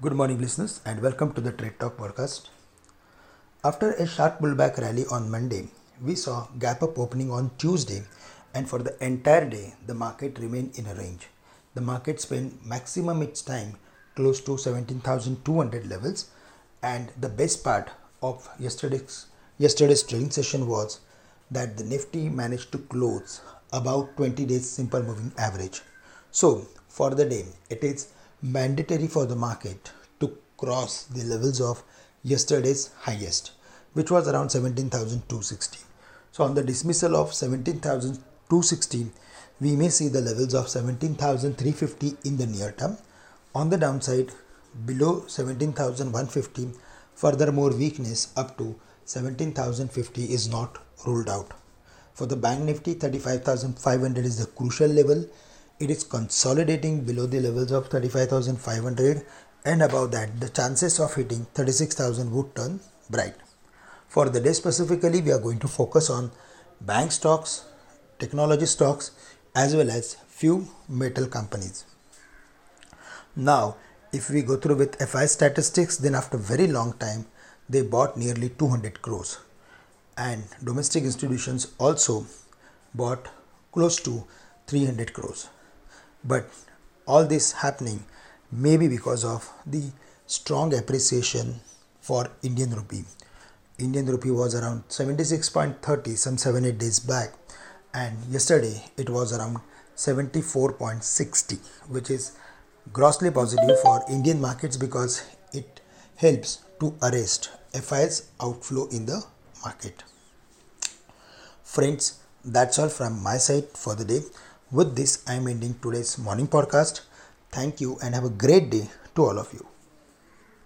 Good morning, listeners, and welcome to the Trade Talk podcast. After a sharp pullback rally on Monday, we saw gap up opening on Tuesday, and for the entire day, the market remained in a range. The market spent maximum its time close to 17,200 levels, and the best part of yesterday's yesterday's trading session was that the Nifty managed to close about 20 days simple moving average. So, for the day, it is mandatory for the market to cross the levels of yesterday's highest, which was around 17,260. So, on the dismissal of 17,260, we may see the levels of 17,350 in the near term. On the downside, below 17,150, furthermore weakness up to 17,050 is not ruled out. For the Bank Nifty, 35,500 is the crucial level. It is consolidating below the levels of 35,500 and above that the chances of hitting 36,000 would turn bright. For the day specifically, we are going to focus on bank stocks, technology stocks, as well as few metal companies. Now, if we go through with FI statistics, then after very long time, they bought nearly 200 crores and domestic institutions also bought close to 300 crores but all this happening maybe because of the strong appreciation for indian rupee indian rupee was around 76.30 some 7 8 days back and yesterday it was around 74.60 which is grossly positive for indian markets because it helps to arrest FI's outflow in the market. Friends, that's all from my side for the day. With this, I am ending today's morning podcast. Thank you and have a great day to all of you.